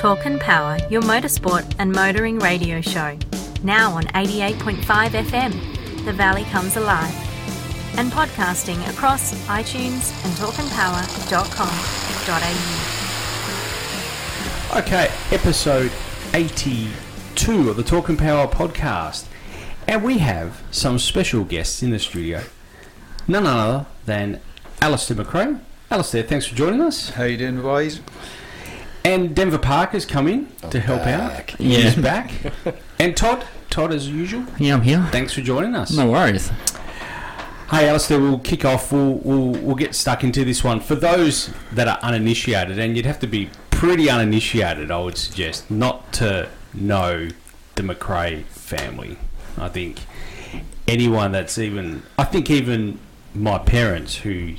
Talk and Power, your motorsport and motoring radio show. Now on 88.5 FM, The Valley Comes Alive. And podcasting across iTunes and talkandpower.com.au. Okay, episode 82 of the Talk and Power podcast. And we have some special guests in the studio. None other than Alistair McRae. Alistair, thanks for joining us. How you doing, boys? And Denver Parker's come in to help back. out. Yeah. He's back. and Todd, Todd as usual, Yeah, I'm here. thanks for joining us. No worries. Hey, Alistair, we'll kick off. We'll, we'll, we'll get stuck into this one. For those that are uninitiated, and you'd have to be pretty uninitiated, I would suggest, not to know the McRae family. I think anyone that's even, I think even my parents who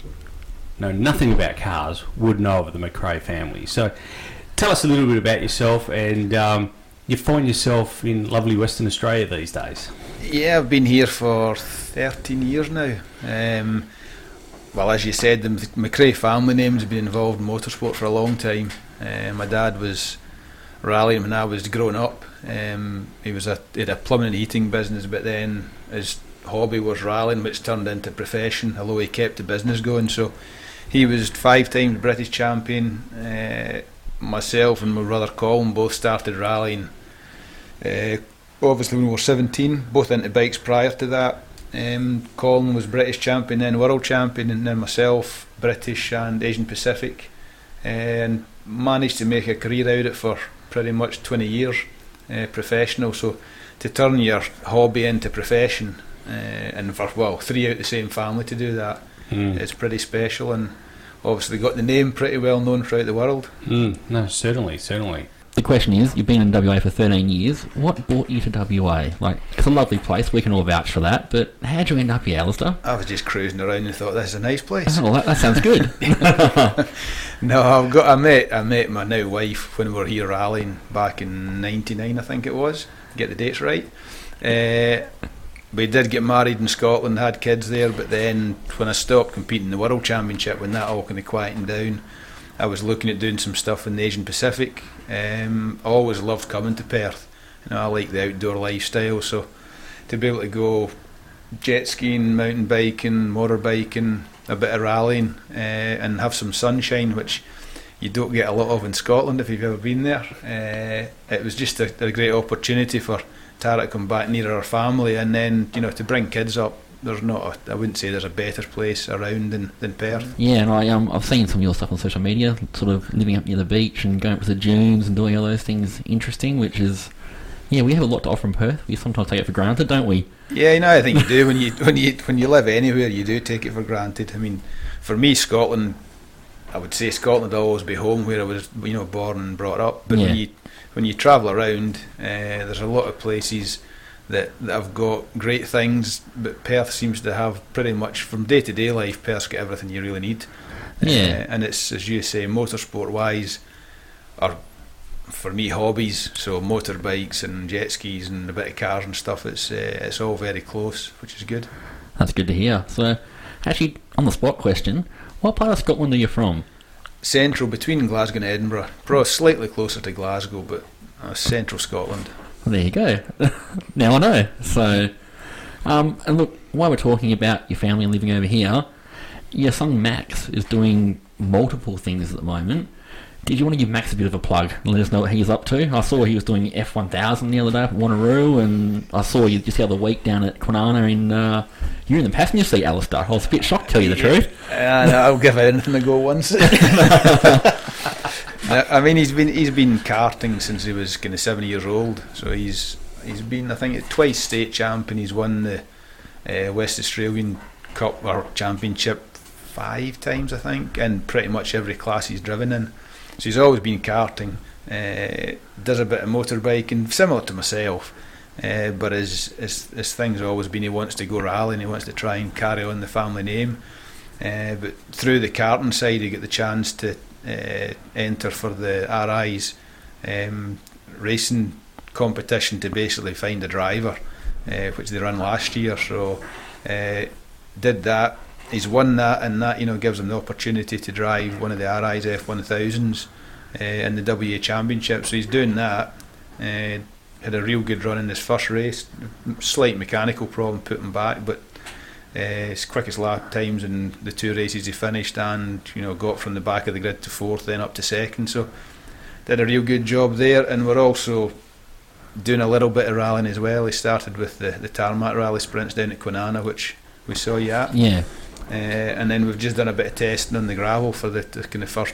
know nothing about cars would know of the McRae family. So tell us a little bit about yourself and um, you find yourself in lovely Western Australia these days. Yeah, I've been here for 13 years now. Um, well, as you said, the McRae family names been involved in motorsport for a long time. Uh, my dad was rallying when I was growing up. Um, he was a he had a plumbing and heating business, but then his hobby was rallying, which turned into profession. Although he kept the business going, so he was five times British champion. Uh, myself and my brother Colin both started rallying. Uh, obviously, when we were 17, both into bikes prior to that. Um, Colin was British champion, then world champion, and then myself, British and Asian Pacific, and managed to make a career out of it for pretty much 20 years, uh, professional. So to turn your hobby into profession, uh, and for well, three out of the same family to do that, Mm. it's pretty special, and obviously got the name pretty well known throughout the world. Mm, no, certainly, certainly. The question is, you've been in WA for 13 years. What brought you to WA? Like, it's a lovely place. We can all vouch for that. But how'd you end up here, Alistair? I was just cruising around and thought this is a nice place. Oh, that, that sounds good. No, I've got. I met. I met my now wife when we were here rallying back in '99, I think it was. Get the dates right. Uh, we did get married in Scotland, had kids there, but then when I stopped competing in the World Championship, when that all kind of quietened down, I was looking at doing some stuff in the Asian Pacific. Um, always loved coming to Perth. You know, I like the outdoor lifestyle, so to be able to go jet skiing, mountain biking, motorbiking, a bit of rallying, uh, and have some sunshine, which you don't get a lot of in Scotland if you've ever been there. Uh, it was just a, a great opportunity for Tara to come back nearer her family, and then you know to bring kids up. There's not, a, I wouldn't say there's a better place around than, than Perth. yeah, and I, um, I've seen some of your stuff on social media, sort of living up near the beach and going up to the dunes and doing all those things interesting, which is, yeah, we have a lot to offer in Perth. We sometimes take it for granted, don't we? Yeah, you know, I think you do when you when you when you live anywhere, you do take it for granted. I mean, for me, Scotland, I would say Scotland will always be home where I was, you know, born and brought up. But Yeah. when you when you travel around, uh, there's a lot of places that, that have got great things, but Perth seems to have pretty much from day to day life. Perth's got everything you really need. Yeah. Uh, and it's as you say, motorsport wise, are for me hobbies. So motorbikes and jet skis and a bit of cars and stuff. It's uh, it's all very close, which is good. That's good to hear. So, actually, on the spot question, what part of Scotland are you from? Central between Glasgow and Edinburgh, probably slightly closer to Glasgow, but uh, central Scotland. There you go. now I know. So, um, and look, while we're talking about your family living over here, your son Max is doing multiple things at the moment. Did you want to give Max a bit of a plug and let us know what he's up to? I saw he was doing F1000 the other day at Wanneroo, and I saw you just the other week down at Kwinana in, uh, you're in the passenger seat, Alistair. I was a bit shocked, tell you the truth. And I'll give anything a go once. No, I mean, he's been he's been karting since he was kind of seven years old. So he's he's been I think twice state champion. He's won the uh, West Australian Cup or Championship five times I think, and pretty much every class he's driven in. So he's always been karting. Uh, does a bit of motorbiking, similar to myself. Uh, but his, his his thing's always been he wants to go rallying. He wants to try and carry on the family name. Uh, but through the karting side, he got the chance to uh, enter for the RI's um, racing competition to basically find a driver, which they ran last year. So did that. He's won that, and that you know gives him the opportunity to drive one of the RI's F1000s. uh, in the WA Championship. So he's doing that. Had a real good run in his first race. Slight mechanical problem put him back, but uh, his quickest lap times in the two races he finished, and you know got from the back of the grid to fourth, then up to second. So did a real good job there, and we're also doing a little bit of rallying as well. He started with the, the tarmac rally sprints down at Kwinana, which we saw you at. Yeah. Uh, and then we've just done a bit of testing on the gravel for the, the kind of first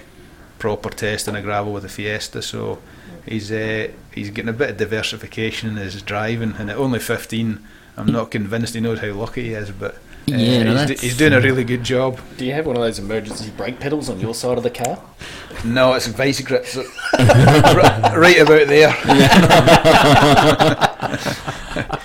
proper test on a gravel with the Fiesta. So he's uh, he's getting a bit of diversification in his driving. And at only 15, I'm not convinced he knows how lucky he is, but. Uh, Yeah, no, he's, that's- he's doing a really good job. Do you have one of those emergency brake pedals on your side of the car? No, it's vice grips right about there.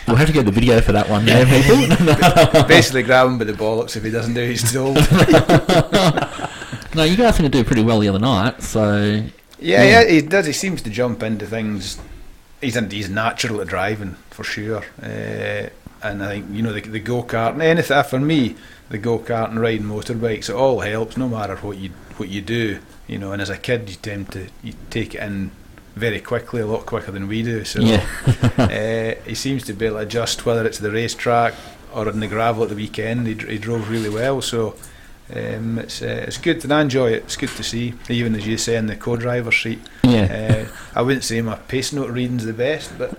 We'll have to get the video for that one there, people. Basically, grab him by the bollocks if he doesn't do his told. no, you guys seem to do pretty well the other night, so Yeah, Yeah. yeah, he does. He seems to jump into things. He's he's natural at driving for sure. Uh, and I think you know the, the go kart and anything for me, the go kart and riding motorbikes, it all helps no matter what you what you do. You know, and as a kid, you tend to you take it in very quickly, a lot quicker than we do. So yeah. uh, he seems to be able to adjust whether it's the racetrack or in the gravel at the weekend. He, he drove really well, so um, it's uh, it's good and I enjoy it. It's good to see, even as you say in the co-driver seat. yeah. Uh, I wouldn't say my pace note reading's the best, but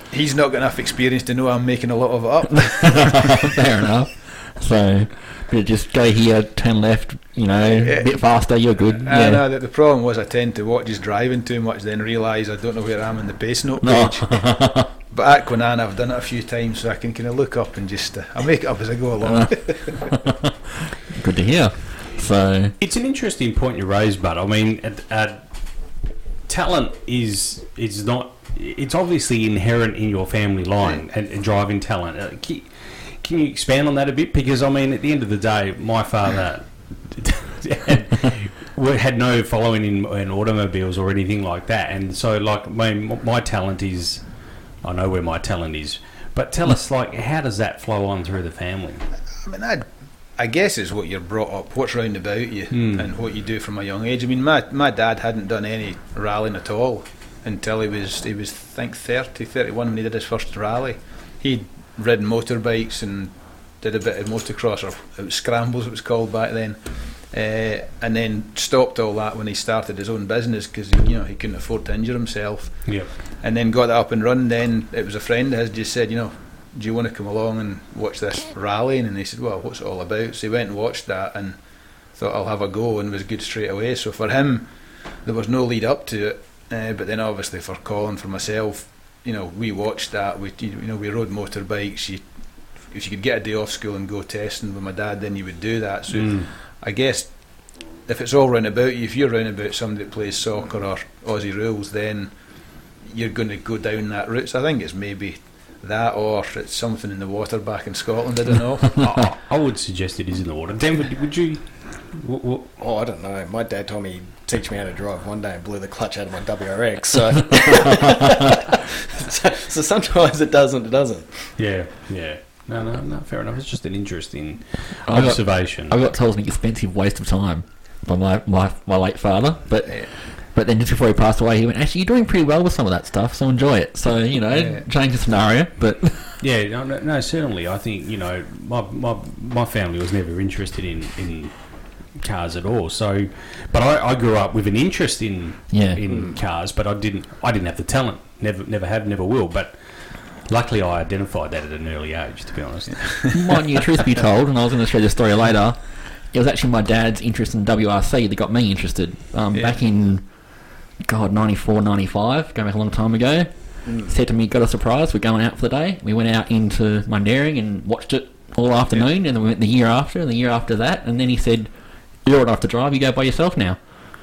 he's not got enough experience to know I'm making a lot of it up. Fair enough. So, but just go here, turn left, you know, a bit faster, you're good. And Yeah. uh, the, the problem was I tend to watch his driving too much, then realise I don't know where I am in the pace note No. page. But at Kwinana, I've done it a few times, so I can kind of look up and just uh, I'll make it up as I go along. Good to hear. So, It's an interesting point you raise, but I mean, uh, uh, talent is is not. It's obviously inherent in your family line and, and driving talent. Uh, can, can you expand on that a bit? Because I mean, at the end of the day, my father had, we had no following in, in automobiles or anything like that, and so like my my talent is, I know where my talent is. But tell us, like, how does that flow on through the family? I mean, I, I guess it's what you're brought up, what's round about you, Hmm. and what you do from a young age. I mean, my my dad hadn't done any rallying at all until he was he was I think 30, 31 when he did his first rally. He'd ridden motorbikes and did a bit of motocross or it was scrambles it was called back then. Uh, and then stopped all that when he started his own business because you know he couldn't afford to injure himself Yep. and then got that up and running. Then it was a friend of his just said, you know, do you want to come along and watch this rallying? And he said, well, what's it all about? So he went and watched that and thought I'll have a go and was good straight away. So for him, there was no lead up to it. Uh, but then obviously for Colin, for myself, you know, we watched that. We you know we rode motorbikes. You, if you could get a day off school and go testing with my dad, then you would do that. So Mm. I guess if it's all round about you, if you're round about somebody that plays soccer or Aussie rules, then you're going to go down that route. So I think it's maybe that or it's something in the water back in Scotland. I don't know. I, I would suggest it is in the water. Dan, would, would you? W- w- Oh, I don't know. My dad told me he'd teach me how to drive one day and blew the clutch out of my WRX. So, so, so sometimes it doesn't. it doesn't. yeah, yeah. No, no, no. Fair enough. It's just an interesting I got- observation. I got told it's an expensive waste of time by my, my, my late father. But Yeah. But then just before he passed away, he went, actually, you're doing pretty well with some of that stuff, so enjoy it. So, you know, Yeah. change the scenario. But yeah, no, no, no, certainly. I think you know my, my my family was never interested in in cars at all. So, but I, I grew up with an interest in Yeah. in cars, but I didn't I didn't have the talent. Never never have, never will. But luckily, I identified that at an early age. To be honest. mind you, truth be told, and I was going to share this story later, it was actually my dad's interest in WRC that got me interested. Um, Yeah. Back in, God, 94, 95, going back a long time ago, said to me, got a surprise, we're going out for the day. We went out into Mundaring and watched it all afternoon, and then we went the year after, and the year after that, and then he said, you're old enough to drive, you go by yourself now.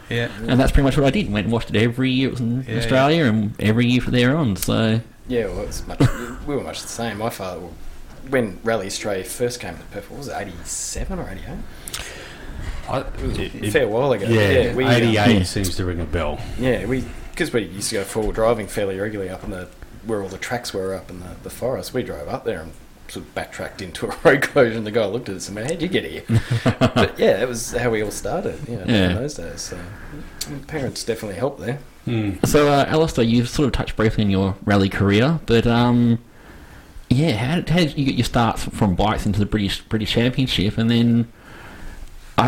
Yeah. And that's pretty much what I did. Went and watched it every year it was in Yeah, Australia, and every year from there on, so... Yeah, well, it's much, we were much the same. My father, when Rally Australia first came to Perth, what was it, 87 or 88? I, It was it- a fair while ago. yeah, we, uh, eighty eight Yeah. seems to ring a bell. Yeah, we because we used to go forward driving fairly regularly up in the where all the tracks were up in the, the forest. We drove up there and sort of backtracked into a road closure, and the guy looked at us and went, "How'd you get here?" but yeah, that was how we all started. You know, Yeah. in those days. So parents definitely helped there. Mm. So, uh, Alistair, you've sort of touched briefly on your rally career, but um, yeah, how did, how did you get your start from bikes into the British British Championship, and then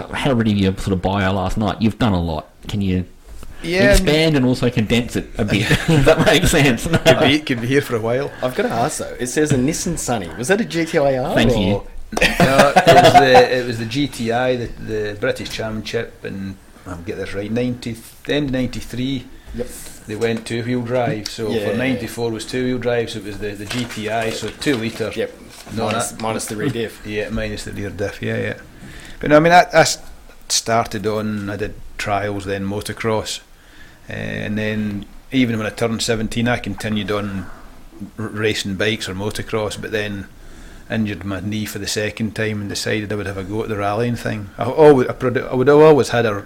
how ready your sort of bio last night? You've done a lot. Can you Yeah, expand and also condense it a bit? Does that make sense? could be could be here for a while. I've got to ask though. It says a Nissan Sunny. Was that a GTIR? Thank or? you. no, it was the it was the GTI, the, the British Championship, and I'll get this right. Ninety end ninety three. Yep. They went two wheel drive. So Yeah. for ninety four was two wheel drive. So it was the, the GTI. So two litre. Yep. No, minus, that- minus the rear diff. Yeah, minus the rear diff. Yeah, yeah. But no, I mean, I started on. I did trials, then motocross, uh, and then even when I turned seventeen, I continued on r- racing bikes or motocross. But then injured my knee for the second time and decided I would have a go at the rallying thing. I always, I, produ- I would have always had a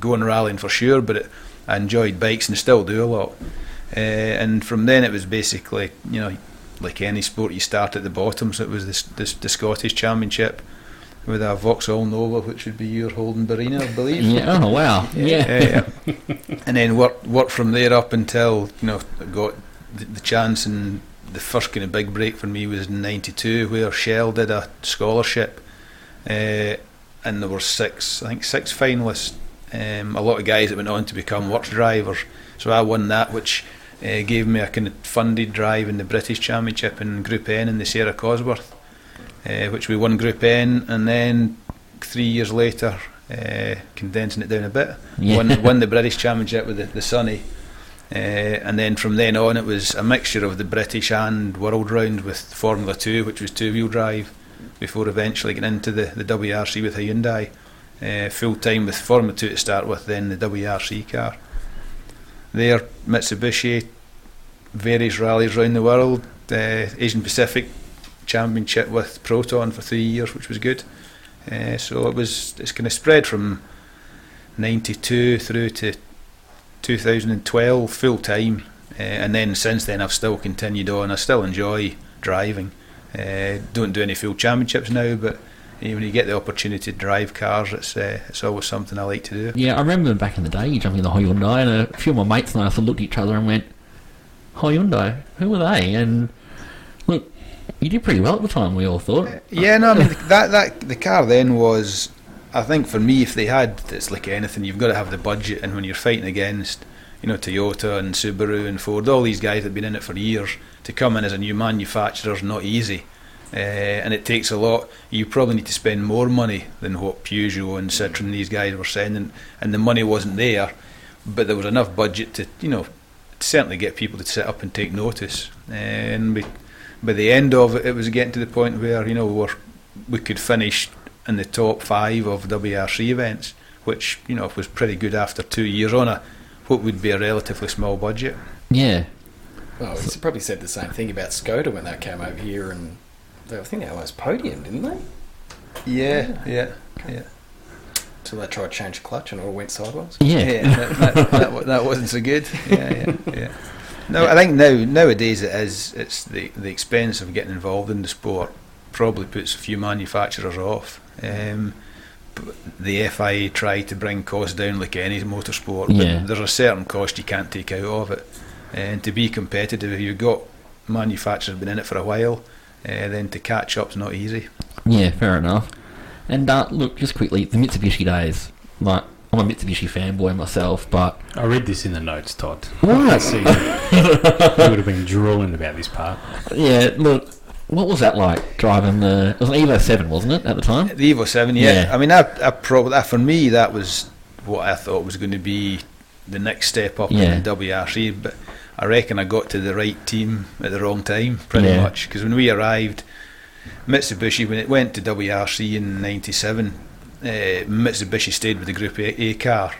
go on rallying for sure, but it, I enjoyed bikes and still do a lot. Uh, and from then it was basically, you know, like any sport, you start at the bottom. So it was this, this the Scottish Championship with a Vauxhall Nova, which would be your Holden Barina, I believe. yeah. Oh wow. Yeah. Yeah, yeah. and then work work from there up until you know I got the, the chance and the first kind of big break for me was in '92 where Shell did a scholarship, uh, and there were six I think six finalists. Um, a lot of guys that went on to become works drivers. So I won that, which uh, gave me a kind of funded drive in the British Championship in Group N in the Sierra Cosworth, uh, which we won Group N, and then three years later, uh, condensing it down a bit, Yeah. won, won the British Championship with the, the Sunny. Uh, and then from then on, it was a mixture of the British and World Round with Formula 2, which was two wheel drive, before eventually getting into the, the WRC with Hyundai. Uh, full time with Formula 2 to start with, then the WRC car. There, Mitsubishi, various rallies around the world, uh, Asian Pacific Championship with Proton for three years, which was good. Uh, so it was it's kind of spread from 92 through to 2012 full time uh, and then since then I've still continued on I still enjoy driving uh, don't do any full championships now but when you get the opportunity to drive cars it's uh, it's always something I like to do Yeah, I remember back in the day you jumping in the Hyundai, and a few of my mates and I looked at each other and went, Hyundai, who were they? And look, you did pretty well at the time, we all thought. yeah no I mean that, that the car then was I think for me if they had it's like anything you've got to have the budget and when you're fighting against you know Toyota and Subaru and Ford all these guys that have been in it for years to come in as a new manufacturer is not easy uh, and it takes a lot you probably need to spend more money than what Peugeot and Citroen and these guys were sending and the money wasn't there but there was enough budget to you know certainly get people to sit up and take notice and we, by the end of it it was getting to the point where you know we were we could finish in the top five of WRC events, which you know was pretty good after two years on a what would be a relatively small budget. Yeah. Well, it's probably said the same thing about Skoda when they came over here, and they, I think they almost podium, didn't they? Yeah, yeah, yeah. Until they tried to change the clutch and it all went sideways. Yeah. yeah that, that, that, that wasn't so good. Yeah, yeah, yeah. No, I think now nowadays it is. It's the the expense of getting involved in the sport probably puts a few manufacturers off. Um, but the FIA try to bring costs down like any motorsport, Yeah. but there's a certain cost you can't take out of it. And to be competitive, if you've got manufacturers been in it for a while, uh, then to catch up's not easy. Yeah, fair enough. And uh, look, just quickly, the Mitsubishi days. Like, I'm a Mitsubishi fanboy myself, but I read this in the notes, Todd. What? I see you, you would have been drooling about this part. yeah, look, what was that like driving the? It was an Evo Seven, wasn't it, at the time? The Evo Seven, yeah. Yeah. I mean, I, I probably that for me that was what I thought was going to be the next step up Yeah. in the WRC. But I reckon I got to the right team at the wrong time, pretty Yeah. much. Because when we arrived, Mitsubishi when it went to WRC in '97, uh, Mitsubishi stayed with the Group A, A car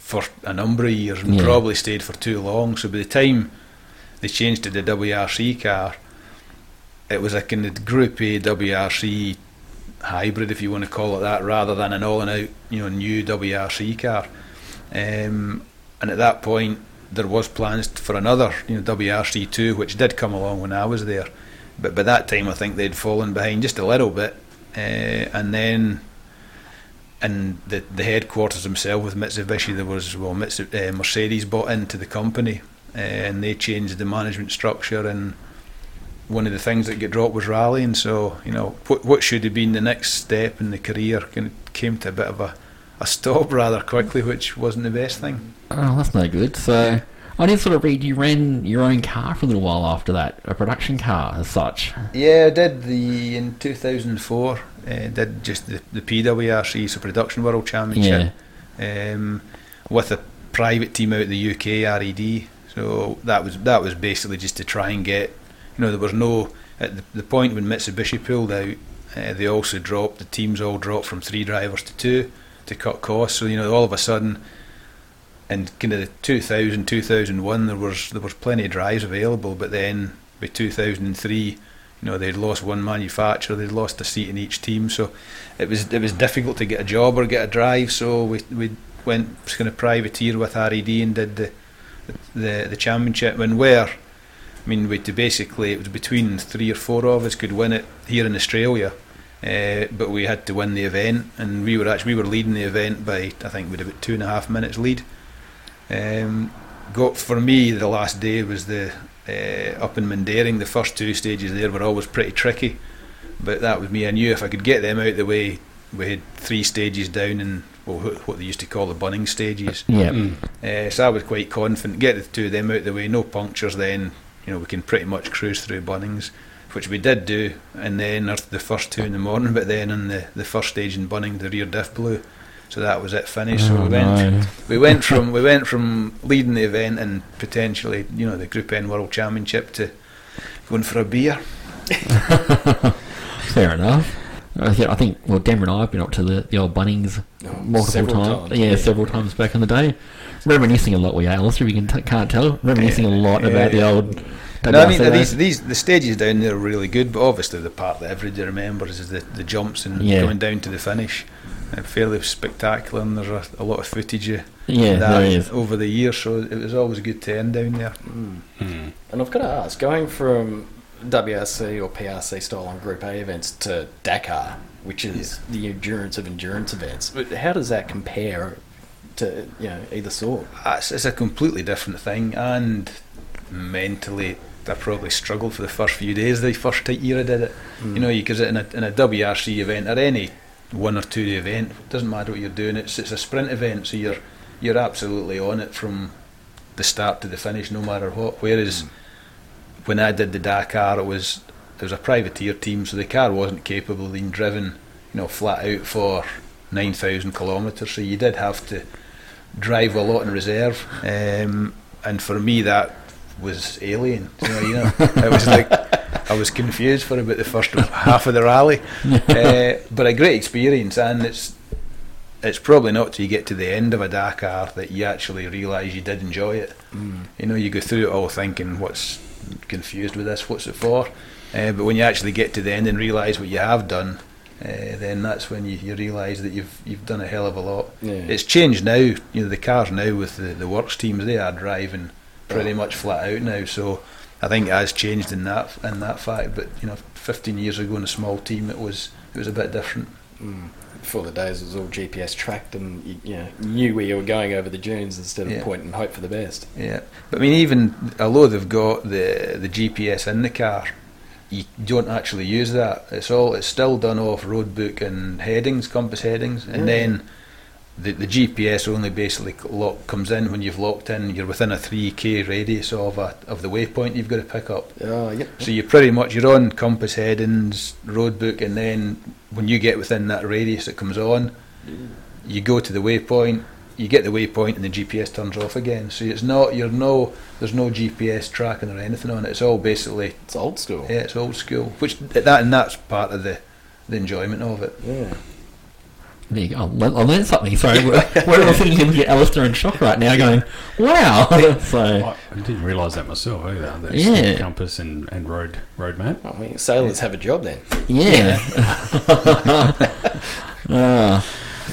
for a number of years and Yeah. probably stayed for too long. So by the time they changed to the WRC car, it was like in the Group A WRC hybrid, if you want to call it that, rather than an all-and-out, you know, new WRC car. Um, and at that point, there was plans for another, you know, WRC two, which did come along when I was there. but by that time I think they'd fallen behind just a little bit, uh, and then in the the headquarters themselves with Mitsubishi there was well uh, Mercedes bought into the company, uh, and they changed the management structure and. One of the things that got dropped was rallying, so you know what what should have been the next step in the career kind of came to a bit of a, a stop rather quickly, which wasn't the best thing. Oh, that's no good. So I did sort of read you ran your own car for a little while after that, a production car as such. Yeah, I did the in 2004. Uh, did just the, the PWRC, so Production World Championship, um, with a private team out of the UK, RED. So that was that was basically just to try and get, you know, there was no at the, the point when Mitsubishi pulled out, uh, they also dropped the teams all dropped from three drivers to two to cut costs. So you know, all of a sudden in kind of 2000 2001 there was there was plenty of drives available but then by 2003 you know they'd lost one manufacturer they'd lost a seat in each team. So it was it was difficult to get a job or get a drive. So we we went kind of privateer with RED and did the the the championship. And where I mean we basically it was between three or four of us could win it here in Australia uh, but we had to win the event. And we were actually we were leading the event by I think we had about two and a half minutes lead um, got for me the last day was the uh, up in Mundaring. The first two stages there were always pretty tricky, but that was me. I knew if I could get them out the way, we had three stages down and well, what they used to call the bunning stages. Yeah. Mm. Uh, so I was quite confident. Get the two of them out the way, no punctures. Then you know we can pretty much cruise through Bunnings, which we did do. And then the first two in the morning, but then on the the first stage in Bunning, the rear diff blew. So that was it finished. so Oh, we went no. we went from we went from leading the event and potentially you know the Group N World Championship to going for a beer. Fair enough. I thi- I think, well, Denver and I have been up to the, the old Bunnings Oh, multiple times. times, Yeah, yeah. several times back in the day. Reminiscing a lot with Alistair, if you can t- can't tell. Reminiscing a lot Yeah, about the old. No, I mean these these the stages down there are really good, but obviously the part that everybody remembers is the, the jumps and Yeah. going down to the finish. Uh, fairly spectacular, and there's a, a lot of footage of Yeah, that there is. over the years, so it was always good to end down there. Mm. And I've got to ask, going from WRC or PRC style on Group A events to Dakar, which is the endurance of endurance events, how does that compare to you know either sort? Uh, It's, it's a completely different thing, and mentally, I probably struggled for the first few days. The first year I did it, you know, because in a in a WRC event or any one or two event, it doesn't matter what you're doing. It's it's a sprint event, so you're you're absolutely on it from the start to the finish, no matter what. Whereas when I did the Dakar, it was it was a privateer team, so the car wasn't capable of being driven, you know, flat out for nine thousand kilometres. So you did have to drive a lot in reserve, um, and for me that was alien. You know, you know, it was like I was confused for about the first half of the rally, uh, but a great experience, and it's it's probably not till you get to the end of a Dakar that you actually realise you did enjoy it. You know, you go through it all thinking, "What's confused with this? What's it for?" Uh, but when you actually get to the end and realise what you have done, uh, then that's when you, you realise that you've you've done a hell of a lot. Yeah. It's changed now. You know, the cars now with the, the works teams, they are driving pretty much flat out now. So I think it has changed in that in that fact. But you know, 15 years ago in a small team, it was it was a bit different. Mm. Before the days, it was all GPS tracked, and you, you know, knew where you were going over the dunes instead of Yeah. point and hope for the best. Yeah, but I mean, even although they've got the the GPS in the car, you don't actually use that. It's all it's still done off road book and headings, compass headings, and then the the GPS only basically lock comes in when you've locked in. You're within a three k radius of a of the waypoint you've got to pick up. Oh, yep. So you're pretty much you're on compass headings, road book, and then when you get within that radius, it comes on. You go to the waypoint, you get the waypoint, and the GPS turns off again. So it's not you're no there's no GPS tracking or anything on it. It's all basically It's old school. yeah, it's old school. Which that and that's part of the the enjoyment of it. Yeah. There you go. I learned, I learned something. Sorry, we're, we're all sitting here looking at Alistair in shock right now, going, "Wow!" so I I didn't realise that myself either. That's Yeah. compass and, and road road map. I mean, sailors have a job then. yeah. uh,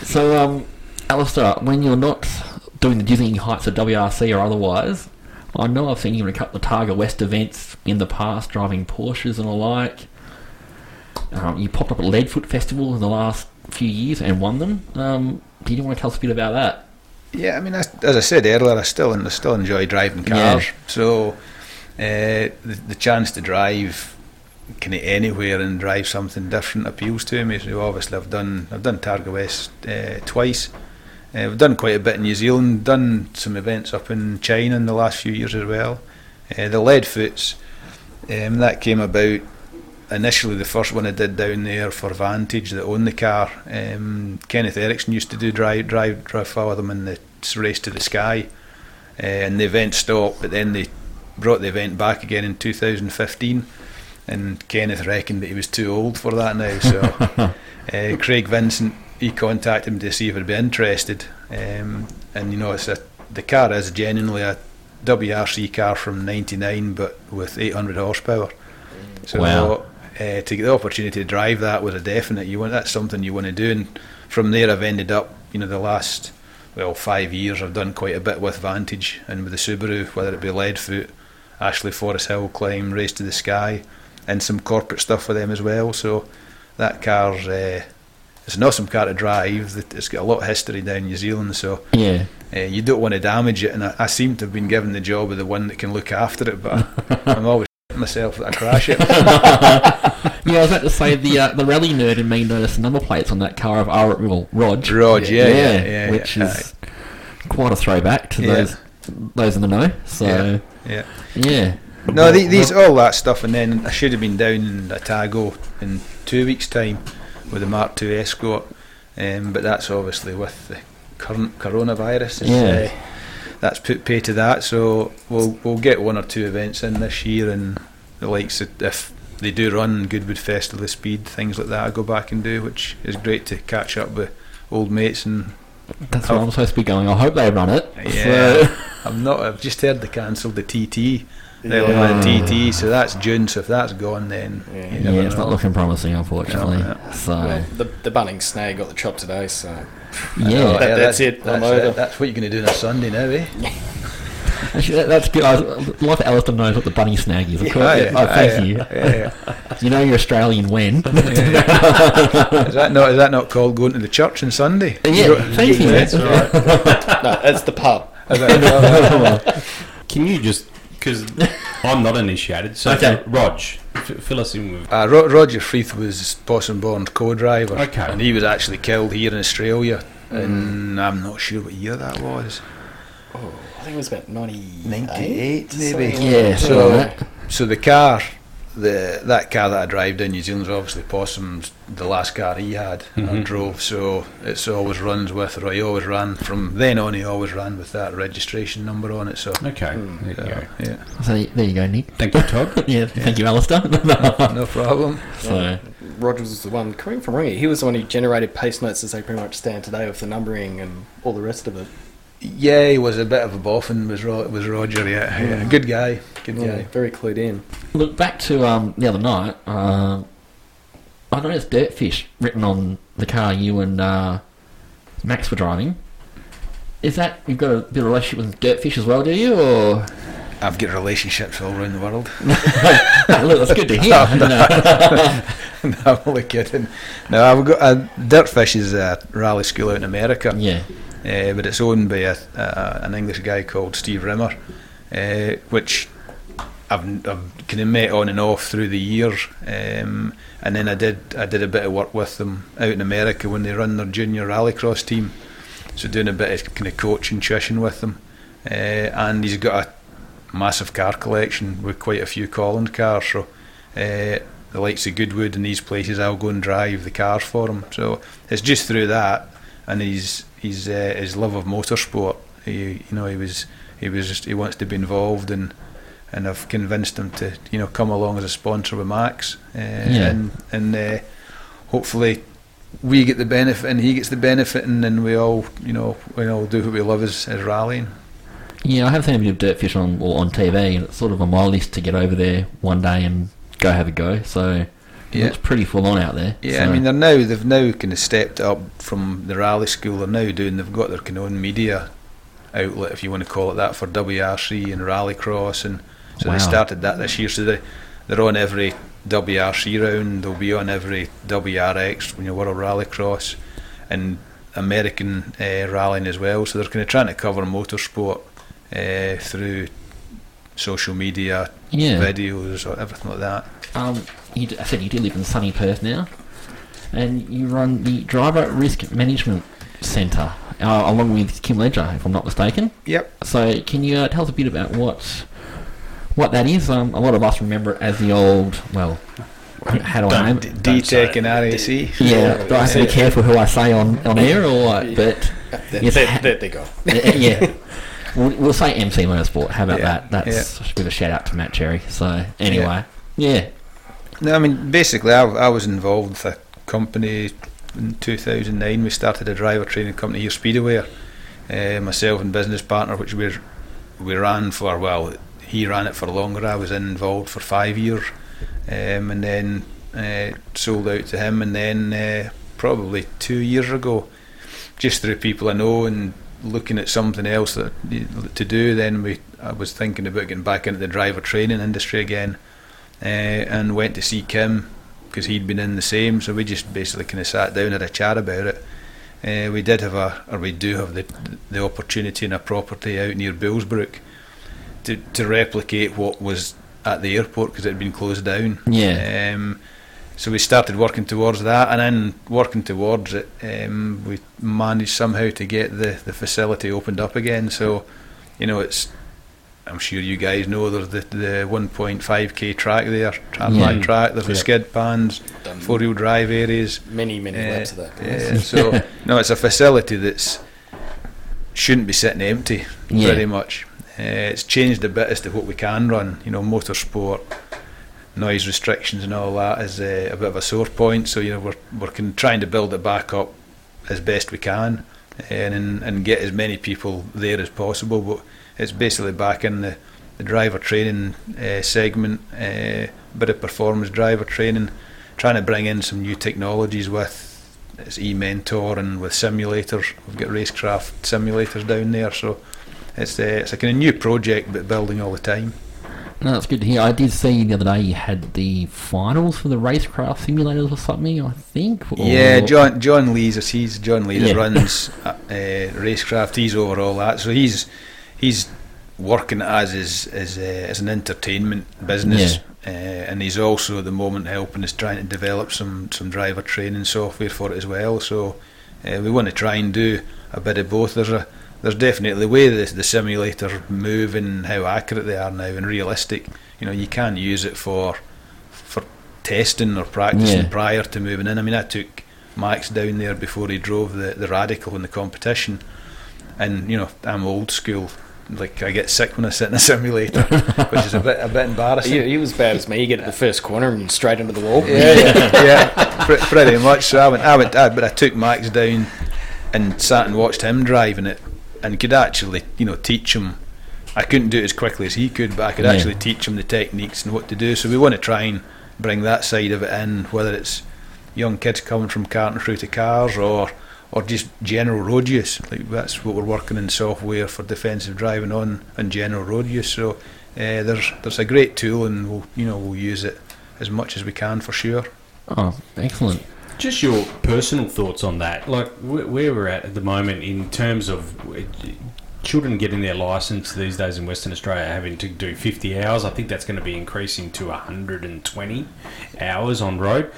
so, um, Alistair, when you're not doing the dizzying heights of WRC or otherwise, I know I've seen you in a couple of Targa West events in the past, driving Porsches and the like. Um, you popped up at Leadfoot Festival in the last few years and won them. Um, do you want to tell us a bit about that? Yeah, I mean, as, as I said earlier, I still I still enjoy driving cars. Yeah. So uh, the, the chance to drive kind of anywhere and drive something different appeals to me. So obviously, I've done I've done Targa West uh, twice. Uh, we've done quite a bit in New Zealand. Done some events up in China in the last few years as well. Uh, the Leadfoots um, that came about initially the first one I did down there for Vantage that owned the car. Um, Kenneth Eriksson used to do drive drive drive for them in the race to the sky, uh, and the event stopped. But then they brought the event back again in 2015, and Kenneth reckoned that he was too old for that now. So uh, Craig Vincent he contacted him to see if he'd be interested, um, and you know it's a the car is genuinely a WRC car from '99, but with 800 horsepower. So Wow. Uh, to get the opportunity to drive that was a definite. You want that's something you want to do, and from there I've ended up. You know, the last well five years I've done quite a bit with Vantage and with the Subaru, whether it be Leadfoot, Ashley Forest Hill Climb, Race to the Sky, and some corporate stuff with them as well. So that car's uh, it's an awesome car to drive. It's got a lot of history down in New Zealand, so Yeah. uh, you don't want to damage it. And I, I seem to have been given the job of the one that can look after it, but I'm always myself that I crash it. Yeah, I was about to say the uh, the rally nerd in me noticed number plates on that car of R. Well, Rog. Rog, yeah, yeah, yeah, which yeah. is quite a throwback to those those in the know. So yeah. yeah, No, the, these all that stuff, and then I should have been down in Otago in two weeks' time with the Mark II Escort, um, but that's obviously with the current coronavirus. Yeah. uh, that's put pay to that. So we'll we'll get one or two events in this year, and the likes of, if they do run Goodwood Festival of Speed, things like that, I go back and do, which is great to catch up with old mates and that's where I'm supposed to be going. I hope they run it. yeah. So, I'm not. I've just heard they cancelled the TT. They Yeah. yeah. TT, so that's June. So if that's gone, then Yeah. you yeah, never it's not looking promising, unfortunately. No, So Well, the the Bunnings snag got the chop today, so yeah, That- that's it, I'm That's, over. it. that's what you're going to do on a Sunday now, eh? Actually, that, that's good. I was- like Alistair knows what the bunny snag is. Of course. Yeah, oh, thank yeah, you. yeah, You know you're Australian when. is that not? Is that not called going to the church on Sunday? yeah, thank you. That's right. no, it's the pub. Can you just because I'm not initiated, so Okay. Rog, f- fill us in with. Uh, Ro- Roger Freeth was Possum Bourne's co-driver, Okay. and he was actually killed here in Australia, and I'm not sure what year that was. Oh, I think it was about 98. 98 maybe. Yeah, So- so. So the car, the that car that I drive down New Zealand is obviously Possum's the last car he had I Mhm. drove. So it's always runs with, or he always ran from then on. He always ran with that registration number on it. So Okay, Hmm. there you uh, go. yeah, So there you go, Nick. Thank you, Todd. Yeah, thank you, Alistair. no problem. so Rogers was the one, coming from Ringy, he was the one who generated pace notes as they pretty much stand today with the numbering and all the rest of it. Yeah, he was a bit of a boffin. Was Ro- was Roger? Yeah, yeah, good guy, good Yeah, guy. very clued in. look back to um, the other night. Uh, I noticed Dirtfish written on the car you and uh, Max were driving. Is that you've got a bit of relationship with Dirtfish as well, do you? Or I've got relationships all around the world. look, that's good to hear. you know. no, I'm only kidding. No, I've got uh, Dirtfish is a rally school out in America. yeah, uh, but it's owned by a, an English guy called Steve Rimmer, uh, which I've, I've kind of met on and off through the years. Um, and then I did I did a bit of work with them out in America when they run their junior rallycross team. So doing a bit of kind of coaching, tuition with them. Uh, and he's got a massive car collection with quite a few Colin's cars. So uh, the likes of Goodwood and these places, I'll go and drive the cars for him. So it's just through that, and he's he's uh, his love of motorsport. He you know he was he was just, he wants to be involved and and I've convinced him to you know come along as a sponsor with Max. Uh, And and uh, hopefully we get the benefit and he gets the benefit and then we all you know we all do what we love as, as rallying. yeah. I have seen a bit of Dirtfish on on TV, and it's sort of on my list to get over there one day and go have a go. So it Yeah. looks pretty full on out there. Yeah, I mean they're now they've now kind of stepped up from the rally school. They're now doing they've got their kind of own media outlet, if you want to call it that, for WRC and Rallycross, and so Wow. they started that this year. So they they're on every WRC round. They'll be on every WRX, when you know, World Rallycross, and American uh, rallying as well. So they're kind of trying to cover motorsport uh, through social media, Yeah. videos, or everything like that. Um, you, d- I said you do live in sunny Perth now, and you run the Driver Risk Management Centre uh, along with Kim Ledger, if I'm not mistaken. Yep. So, can you uh, tell us a bit about what what that is? Um, a lot of us remember it as the old, well, how do I name it? D Tech and RAC. Yeah, do I have to be careful who I say on, on air or what? But There, Yes, there, there they go. yeah, we'll, we'll say MC Motorsport. How about Yeah, that? That's a bit of a shout out to Matt Cherry. So anyway, yeah, No, I mean basically, I, I was involved with a company in 2009. We started a driver training company here, Speedaware. Uh, myself and business partner, which we we ran for well, he ran it for longer. I was involved for five years, um, and then uh, sold out to him. And then uh, probably two years ago, just through people I know and looking at something else that to do, then we I was thinking about getting back into the driver training industry again uh, and went to see Kim because he'd been in the same. So we just basically kind of sat down and had a chat about it. Uh, we did have a, or we do have the the opportunity in a property out near Bullsbrook to to replicate what was at the airport because it had been closed down. yeah, Um, so we started working towards that, and then working towards it, um, we managed somehow to get the, the facility opened up again. So, you know, it's I'm sure you guys know there's the, the 1.5k track there, tram Yeah. track. There's the skid pans, four wheel drive areas. many, many Uh, laps of that. yeah, so no, it's a facility that's shouldn't be sitting empty. Yeah. Pretty much, uh, it's changed a bit as to what we can run. You know, motorsport, noise restrictions, and all that is uh, a bit of a sore point. So you know, we're we're kind trying to build it back up as best we can, and and, and get as many people there as possible. But it's basically back in the, the driver training uh, segment, uh, bit of performance driver training, trying to bring in some new technologies with it's e-mentor and with simulators. We've got racecraft simulators down there, so it's uh, it's a kind of new project, but building all the time. no, that's good to hear. I did see the other day you had the finals for the racecraft simulators or something. I think. Yeah, John John Lee's he's John Lee that Yeah. runs uh, uh, racecraft. He's over all that, so he's he's working as his, as uh, as an entertainment business, uh, and he's also at the moment helping us trying to develop some some driver training software for it as well. So uh, we want to try and do a bit of both. There's a there's definitely the way the, the simulators move and how accurate they are now and realistic. You know, you can use it for for testing or practicing Yeah. prior to moving in. I mean, I took Max down there before he drove the, the Radical in the competition, and you know, I'm old school. Like I get sick when I sit in a simulator, which is a bit a bit embarrassing. He, he was bad as me. You get at the first corner and straight into the wall. Yeah, yeah, yeah pre- pretty much. So I went, I went, I, but I took Max down and sat and watched him driving it, and could actually, you know, teach him. I couldn't do it as quickly as he could, but I could Yeah. actually teach him the techniques and what to do. So we want to try and bring that side of it in, whether it's young kids coming from karting through to cars or or just general road use. Like that's what we're working in software for defensive driving on and general road use. So uh, there's there's a great tool, and we'll you know we'll use it as much as we can for sure. Oh, excellent. Just your personal thoughts on that, like where we're at at the moment in terms of uh, children getting their license these days in Western Australia, having to do 50 hours. I think that's going to be increasing to 120 hours on road.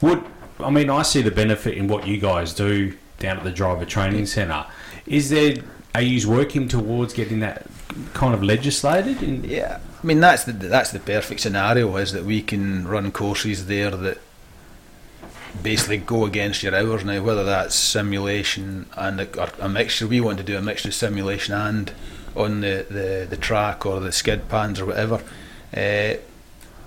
Would I mean I see the benefit in what you guys do down at the driver training centre. Is there are you working towards getting that kind of legislated? In, Yeah, I mean that's the that's the perfect scenario is that we can run courses there that basically go against your hours now, whether that's simulation and a, a mixture. We want to do a mixture of simulation and on the, the, the track or the skid pans or whatever. Uh,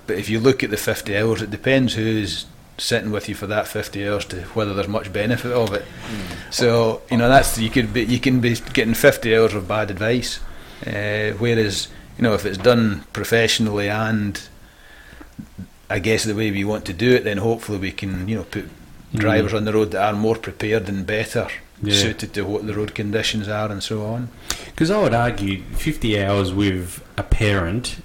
but if you look at the 50 hours, it depends who's sitting with you for that 50 hours to whether there's much benefit of it. So you know that's you could be you can be getting 50 hours of bad advice, uh, whereas you know if it's done professionally and I guess the way we want to do it, then hopefully we can you know put drivers on the road that are more prepared and better Yeah. suited to what the road conditions are and so on. Because I would argue 50 hours with a parent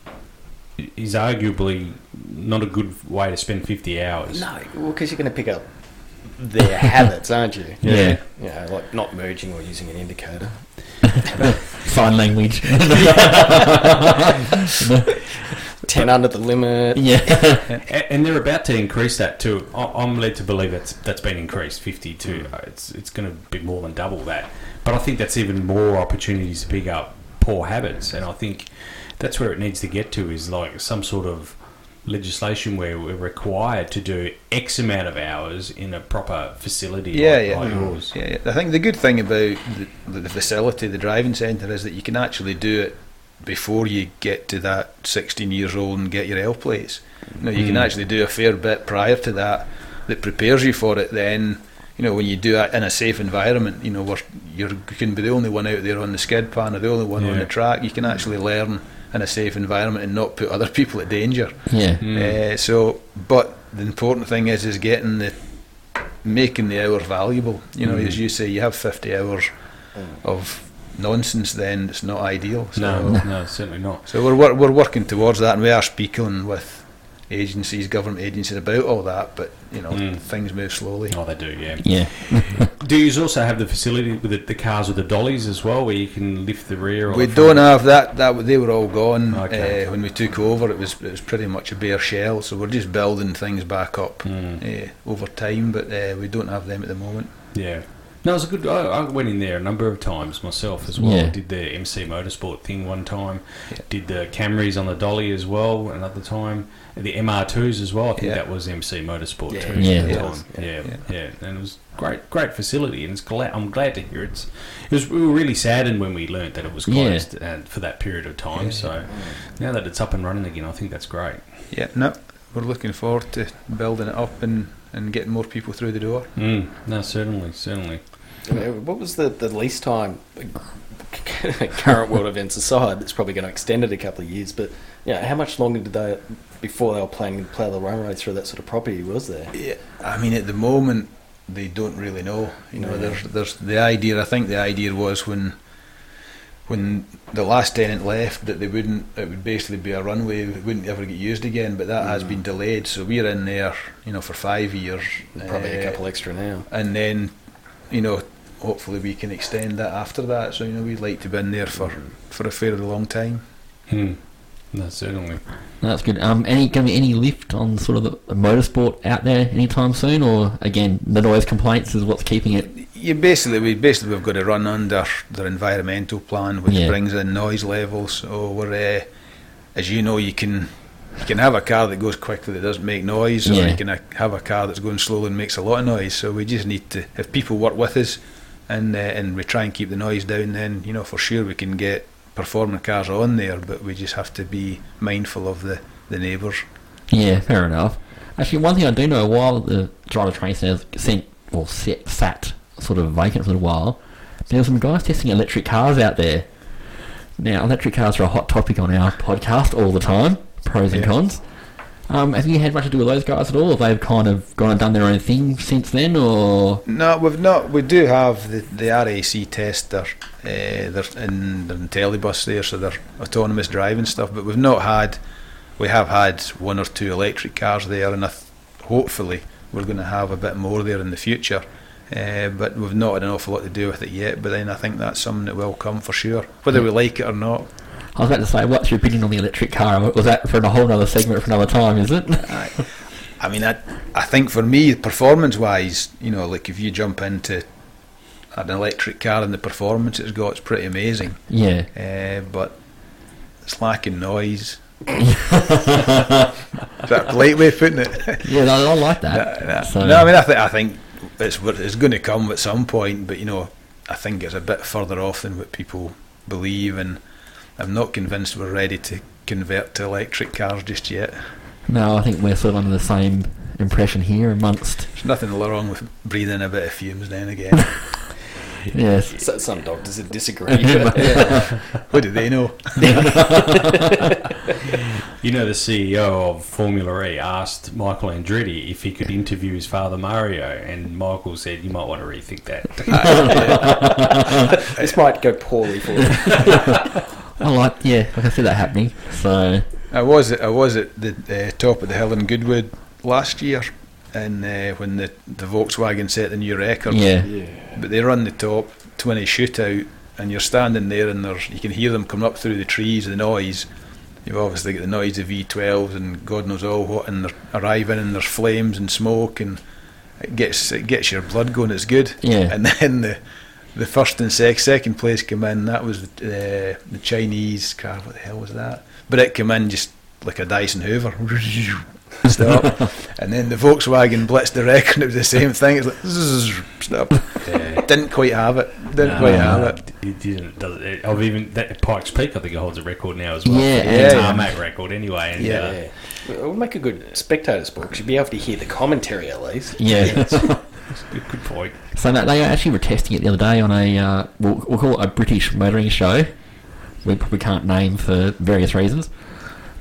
is arguably not a good way to spend 50 hours. No, well, because you're going to pick up their habits, aren't you? Yeah. You know, like not merging or using an indicator. Sign language. Ten under the limit. yeah. And they're about to increase that too. I- I'm led to believe that's that's been increased 52. Uh, It's it's going to be more than double that. But I think that's even more opportunities to pick up poor habits, and I think that's where it needs to get to is like some sort of legislation where we're required to do X amount of hours in a proper facility Yeah, like, yeah. like yours. Yeah, yeah. I think the good thing about the, the facility, the driving centre, is that you can actually do it before you get to that 16 years old and get your L plates. You, know, you can Mm. actually do a fair bit prior to that that prepares you for it. Then, you know, when you do it in a safe environment, you know, where you're, you can be the only one out there on the skid pan or the only one on the track. You can actually learn in a safe environment and not put other people at danger. Yeah. Mm. Uh, so, but the important thing is is getting the making the hours valuable. You know, Mm. as you say, you have fifty hours of nonsense, then it's not ideal. So, No, no, certainly not. so we're wor- we're working towards that, and we are speaking with agencies, government agencies about all that. But you know, Mm. things move slowly. Oh, they do, yeah. Yeah. Do you also have the facility with the, the cars with the dollies as well, where you can lift the rear? Or We the don't have that. That they were all gone Okay. uh, when we took over. It was it was pretty much a bare shell. So we're just building things back up Mm. uh, over time. But uh, we don't have them at the moment. Yeah. No, it was a good. I, I went in there a number of times myself as well. Yeah. Did the MC Motorsport thing one time. Yeah. Did the Camrys on the dolly as well another time. The MR2s as well. I think Yeah. that was MC Motorsport Yeah. too. Yeah. at Yeah. Yeah. Yeah. yeah, And it was great, great facility, and it's glad. I'm glad to hear it's. It was. We were really saddened when we learnt that it was Yeah. closed and for that period of time. Yeah. So now that it's up and running again, I think that's great. Yeah, no, we're looking forward to building it up and, and getting more people through the door. Mm. No, certainly, certainly. What was the, the least time, current world events aside, it's probably going to extend it a couple of years, but you know, how much longer did they, before they were planning to plough the runway through that sort of property, was there? Yeah, I mean, at the moment, they don't really know. You know, No. there's there's the idea. I think the idea was when when the last tenant left that they wouldn't. It would basically be a runway. It wouldn't ever get used again. But that has Mm. been delayed. So we're in there, you know, for five years. Probably a uh, couple extra now. and then, you know, hopefully we can extend that after that. So you know, we'd like to be in there for for a fairly long time. Mm. No, certainly. That's good. Um, any going to be any lift on sort of the, the motorsport out there anytime soon, or again the noise complaints is what's keeping it? You basically, we basically we've got to run under their environmental plan, which Yeah. brings in noise levels. So we're, uh, as you know, you can you can have a car that goes quickly that doesn't make noise, or Yeah. you can have a car that's going slowly and makes a lot of noise. So we just need to, if people work with us, and uh, and we try and keep the noise down, then you know for sure we can get performing cars on there. But we just have to be mindful of the the neighbours. Yeah, fair enough. Actually, one thing I do know, while the driver train centre sent or set, sat sort of vacant for a while, there were some guys testing electric cars out there. Now, electric cars are a hot topic on our podcast all the time, pros and Yeah. cons. Um, have you had much to do with those guys at all? Have they kind of gone and done their own thing since then, or No, we've not. We do have the, the RAC tester. Uh, they're in the telebus there, so they're autonomous driving stuff. But we've not had. We have had one or two electric cars there, and I th- hopefully we're going to have a bit more there in the future. Uh, but we've not had an awful lot to do with it yet. But then I think that's something that will come for sure, whether we like it or not. I was about to say, what's your opinion on the electric car? Was that for a whole other segment for another time? Is it? I, mean, I, I think for me, performance wise, you know, like if you jump into an electric car and the performance it's got, it's pretty amazing. yeah. Uh, but it's lacking noise. Is that a polite way of putting it? Yeah, I, I like that. no, no. So- No, I mean, I think I think it's it's going to come at some point, but you know, I think it's a bit further off than what people believe, and I'm not convinced we're ready to convert to electric cars just yet. No, I think we're sort of under the same impression here amongst. There's nothing wrong with breathing a bit of fumes now and again. Yes. So, some doctors would disagree. but- What do they know? You know, the CEO of Formula E asked Michael Andretti if he could interview his father Mario, and Michael said, "You might want to rethink that." this might go poorly for you. I like, yeah, I can see that happening. So, I was I was at the uh, top of the hill in Goodwood last year, and uh, when the, the Volkswagen set the new record. yeah. But they run the top twenty shootout, and you're standing there, and there's you can hear them coming up through the trees, the noise. You've obviously got the noise of V12s and God knows all what, and they're arriving, and there's flames and smoke, and it gets it gets your blood going. It's good. Yeah. And then the the first and sec, second place came in. That was the, uh, the Chinese car. What the hell was that? But it came in just like a Dyson Hoover. Stop. and then the Volkswagen blitzed the record. It was the same thing. It's like zzz, stop. Yeah. Didn't quite have it. Didn't No, quite no, have it. It didn't. Does it? I've even that Pikes Peak. I think it holds a record now as well. Yeah, for yeah. the tarmac record anyway. And, Yeah. uh, Yeah. It would make a good spectator sport 'cause you'd be able to hear the commentary at least. Yeah. good, good point. So that they actually were testing it the other day on a uh, we'll, we'll call it a British motoring show. We probably can't name for various reasons,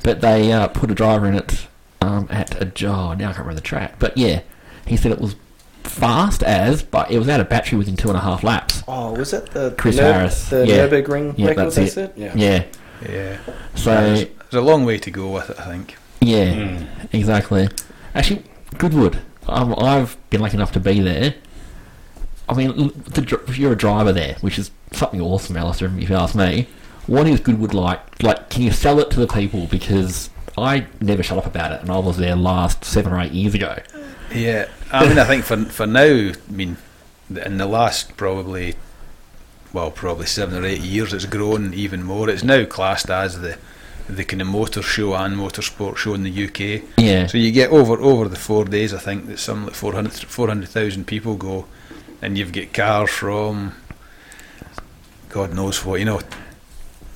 but they uh, put a driver in it um, at a oh, now I can't remember the track, but yeah, he said it was fast as, but it was out of battery within two and a half laps. Oh, was that the Chris Nur- Harris. the Yeah. Nurburgring Yeah, record? that's That's, it. it. Yeah. Yeah, Yeah. so there's, there's a long way to go with it, I think. yeah, Mm. exactly. Actually, Goodwood. Um, I've been lucky enough to be there. I mean, the, if you're a driver there, which is something awesome, Alistair, if you ask me. What is Goodwood like? Like, can you sell it to the people? Because I never shut up about it, and I was there last seven or eight years ago. Yeah, I mean, I think for for now, I mean, in the last probably, well, probably seven or eight years, it's grown even more. It's now classed as the the kind of motor show and motorsport show in the UK. Yeah, So you get over over the four days, I think that some like 400 400,000 people go, and you've got cars from God knows what, you know,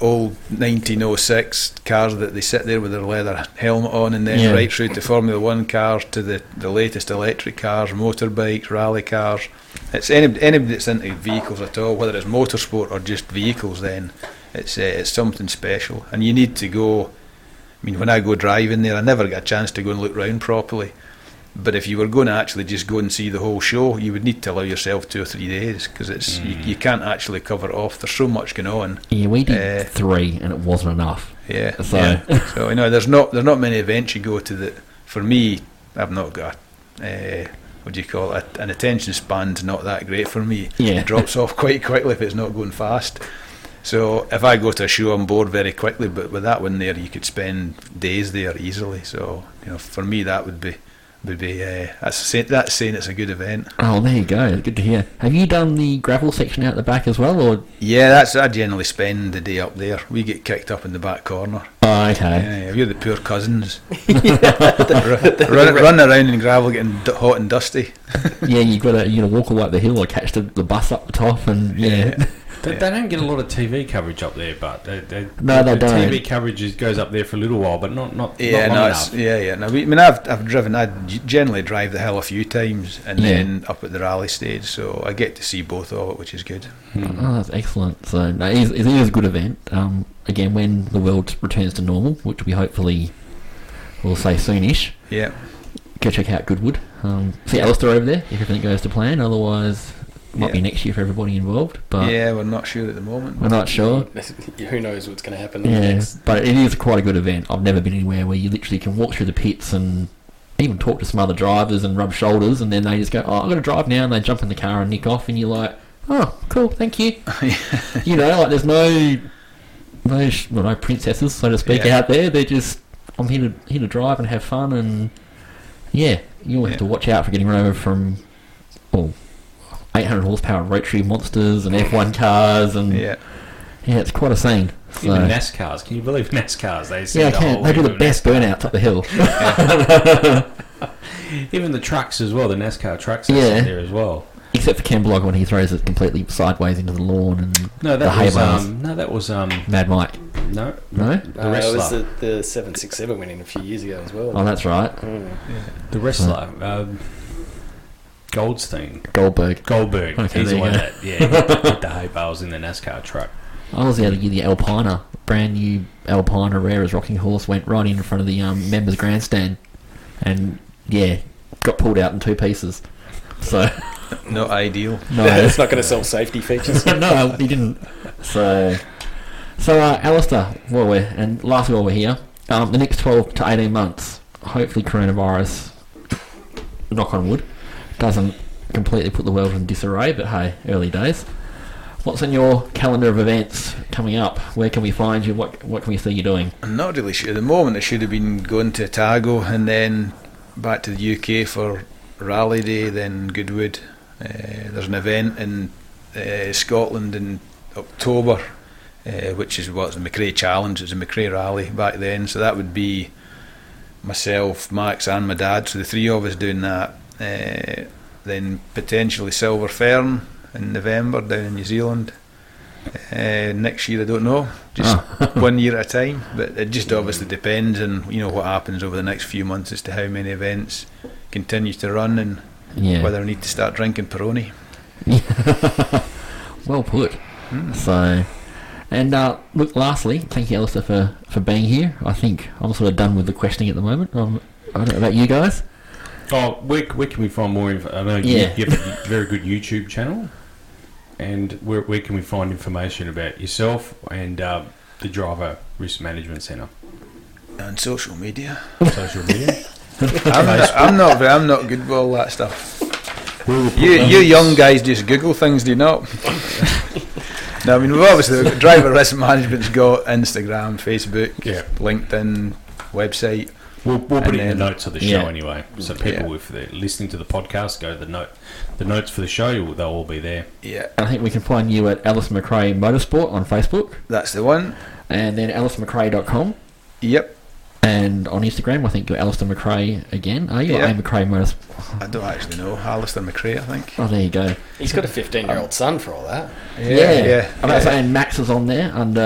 old 1906 cars that they sit there with their leather helmet on, and then Yeah. right through to Formula One cars to the, the latest electric cars, motorbikes, rally cars. It's any, anybody that's into vehicles at all, whether it's motorsport or just vehicles, then it's uh, it's something special, and you need to go. I mean, when I go driving there, I never get a chance to go and look round properly. But if you were going to actually just go and see the whole show, you would need to allow yourself two or three days because it's you, you can't actually cover it off. There's so much going on. yeah, we did Uh, three, and it wasn't enough. Yeah. So- yeah. so you know, there's not there's not many events you go to that. For me, I've not got. Uh, what do you call it? An attention span's not that great for me. Yeah. It drops off quite quickly if it's not going fast. So if I go to a show, I'm bored very quickly. But with that one there, you could spend days there easily. So you know, for me, that would be would be uh, that's saying, that's saying it's a good event. Oh, there you go. Good to hear. Have you done the gravel section out the back as well, or? Yeah, that's I generally spend the day up there. We get kicked up in the back corner. Oh, okay. Yeah, we're the poor cousins. run, run around in gravel getting d- hot and dusty. Yeah, you've got to you know walk all up the hill or catch the, the bus up the top, and yeah, They, they don't get a lot of TV coverage up there, but they, they, No, they the don't. TV coverage is, goes up there for a little while, but not not, Yeah, not no, long it's, enough. yeah, yeah. No, I mean, I've I've driven. I generally drive the hill a few times, and Yeah. then up at the rally stage, so I get to see both of it, which is good. Oh, that's excellent. So no, it, is, it is a good event. Um, again, when the world returns to normal, which we hopefully will say soonish, Yeah, go check out Goodwood. Um, see Alistair over there if everything goes to plan. Otherwise, might be next year for everybody involved. But yeah. We're not sure at the moment. we're not sure. Who knows what's going to happen Yeah, next? but it is quite a good event. I've never been anywhere where you literally can walk through the pits and even talk to some other drivers and rub shoulders, and then they just go, "Oh, I've got to drive now," and they jump in the car and nick off, and you're like, "Oh, cool, thank you." you know, like there's no no well, no princesses, so to speak, Yeah. out there. They're just I'm here to here to drive and have fun, and yeah, you always have to watch out for getting run over from well. 800 horsepower rotary monsters and F1 cars and yeah, Yeah, it's quite a scene. So. Even NASCARs. Can you believe NASCARs? They Yeah, I can. whole They do heap the best NASCAR. burnouts up the hill. Even the trucks as well. The NASCAR trucks are Yeah. there as well. Except for Ken Block when he throws it completely sideways into the lawn and No, the that hay was bales. um, no, that was um, Mad Mike. no, No? the Uh, it was the, the 767 winning a few years ago as well. Oh, that's right. Mm. the wrestler. Um, Goldstein. Goldberg. Goldberg. Okay, He's there the one that, yeah, hit, hit the hay bales in the NASCAR truck. I was there to get the Alpina, brand new Alpina rare as rocking horse, went right in front of the um, members grandstand, and yeah, got pulled out in two pieces. So Not ideal. no, it's not going to sell safety features. no, he didn't. So, so uh, Alistair, while we're and last while we're here, um, the next twelve to eighteen months, hopefully coronavirus, knock on wood, doesn't completely put the world in disarray. But hey, early days. What's in your calendar of events coming up? Where can we find you? What what can we see you doing? I'm not really sure. At the moment, I should have been going to Otago and then back to the UK for Rally Day, then Goodwood. Uh, there's an event in uh, Scotland in October, uh, which is what's the McRae Challenge. It's a McRae Rally back then, so that would be myself, Max, and my dad. So the three of us doing that. Uh, then potentially Silver Fern in November down in New Zealand. Uh, next year, I don't know. Just one year at a time. But it just obviously depends on you know what happens over the next few months as to how many events continue to run and Yeah. whether I need to start drinking Peroni. well put. So, and uh, look, lastly, thank you, Alistair, for, for being here. I think I'm sort of done with the questioning at the moment. Um, I don't know about you guys. Oh, where, where can we find more info? I know Yeah. you, you have a very good YouTube channel. And where, where can we find information about yourself and uh, the Driver Risk Management Centre? And social media. Social media? I'm, not, I'm not. I'm not good with all that stuff. We will put You, you young guys just Google things, do you not? no, I mean we've obviously got driver risk management's got Instagram, Facebook, Yeah. LinkedIn, website. We'll, we'll put And it in the notes of the show Yeah. anyway. So people, Yeah. if they're listening to the podcast, go to the note, the notes for the show. They'll all be there. Yeah, I think we can find you at Alice McRae Motorsport on Facebook, that's the one. and then alicemcrae.com, Yep. And on Instagram, I think you're Alistair McRae again. Are you? Yeah. Or A McRae Motorsport? I don't actually know. Alistair McRae, I think. Oh, there you go. He's got a 15 year old son for all that. yeah. I'm about to say, and Max is on there under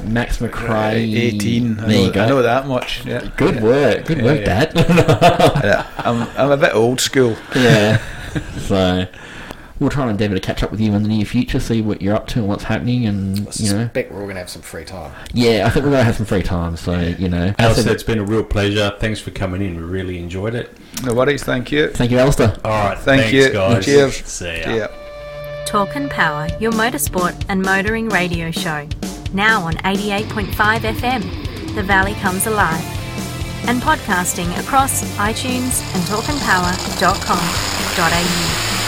uh, Max McRae. 18. I There know, you go. I know that much. Yeah. Good yeah. work. Good Yeah, work, yeah. Dad. Yeah, I'm, I'm a bit old school. yeah. So we'll try and endeavour to catch up with you in the near future, see what you're up to and what's happening, and I you know. suspect we're all going to have some free time. Yeah, I think we're gonna have some free time. So you know, as Alistair, said, it's been a real pleasure. Thanks for coming in. We really enjoyed it. No worries. Thank you. thank you, Alistair. All right. Thank thanks, you. guys. Cheers. See ya. Yeah. Talk and Power, your motorsport and motoring radio show. Now on 88.5 FM, The Valley Comes Alive. And podcasting across iTunes and talkandpower.com.au.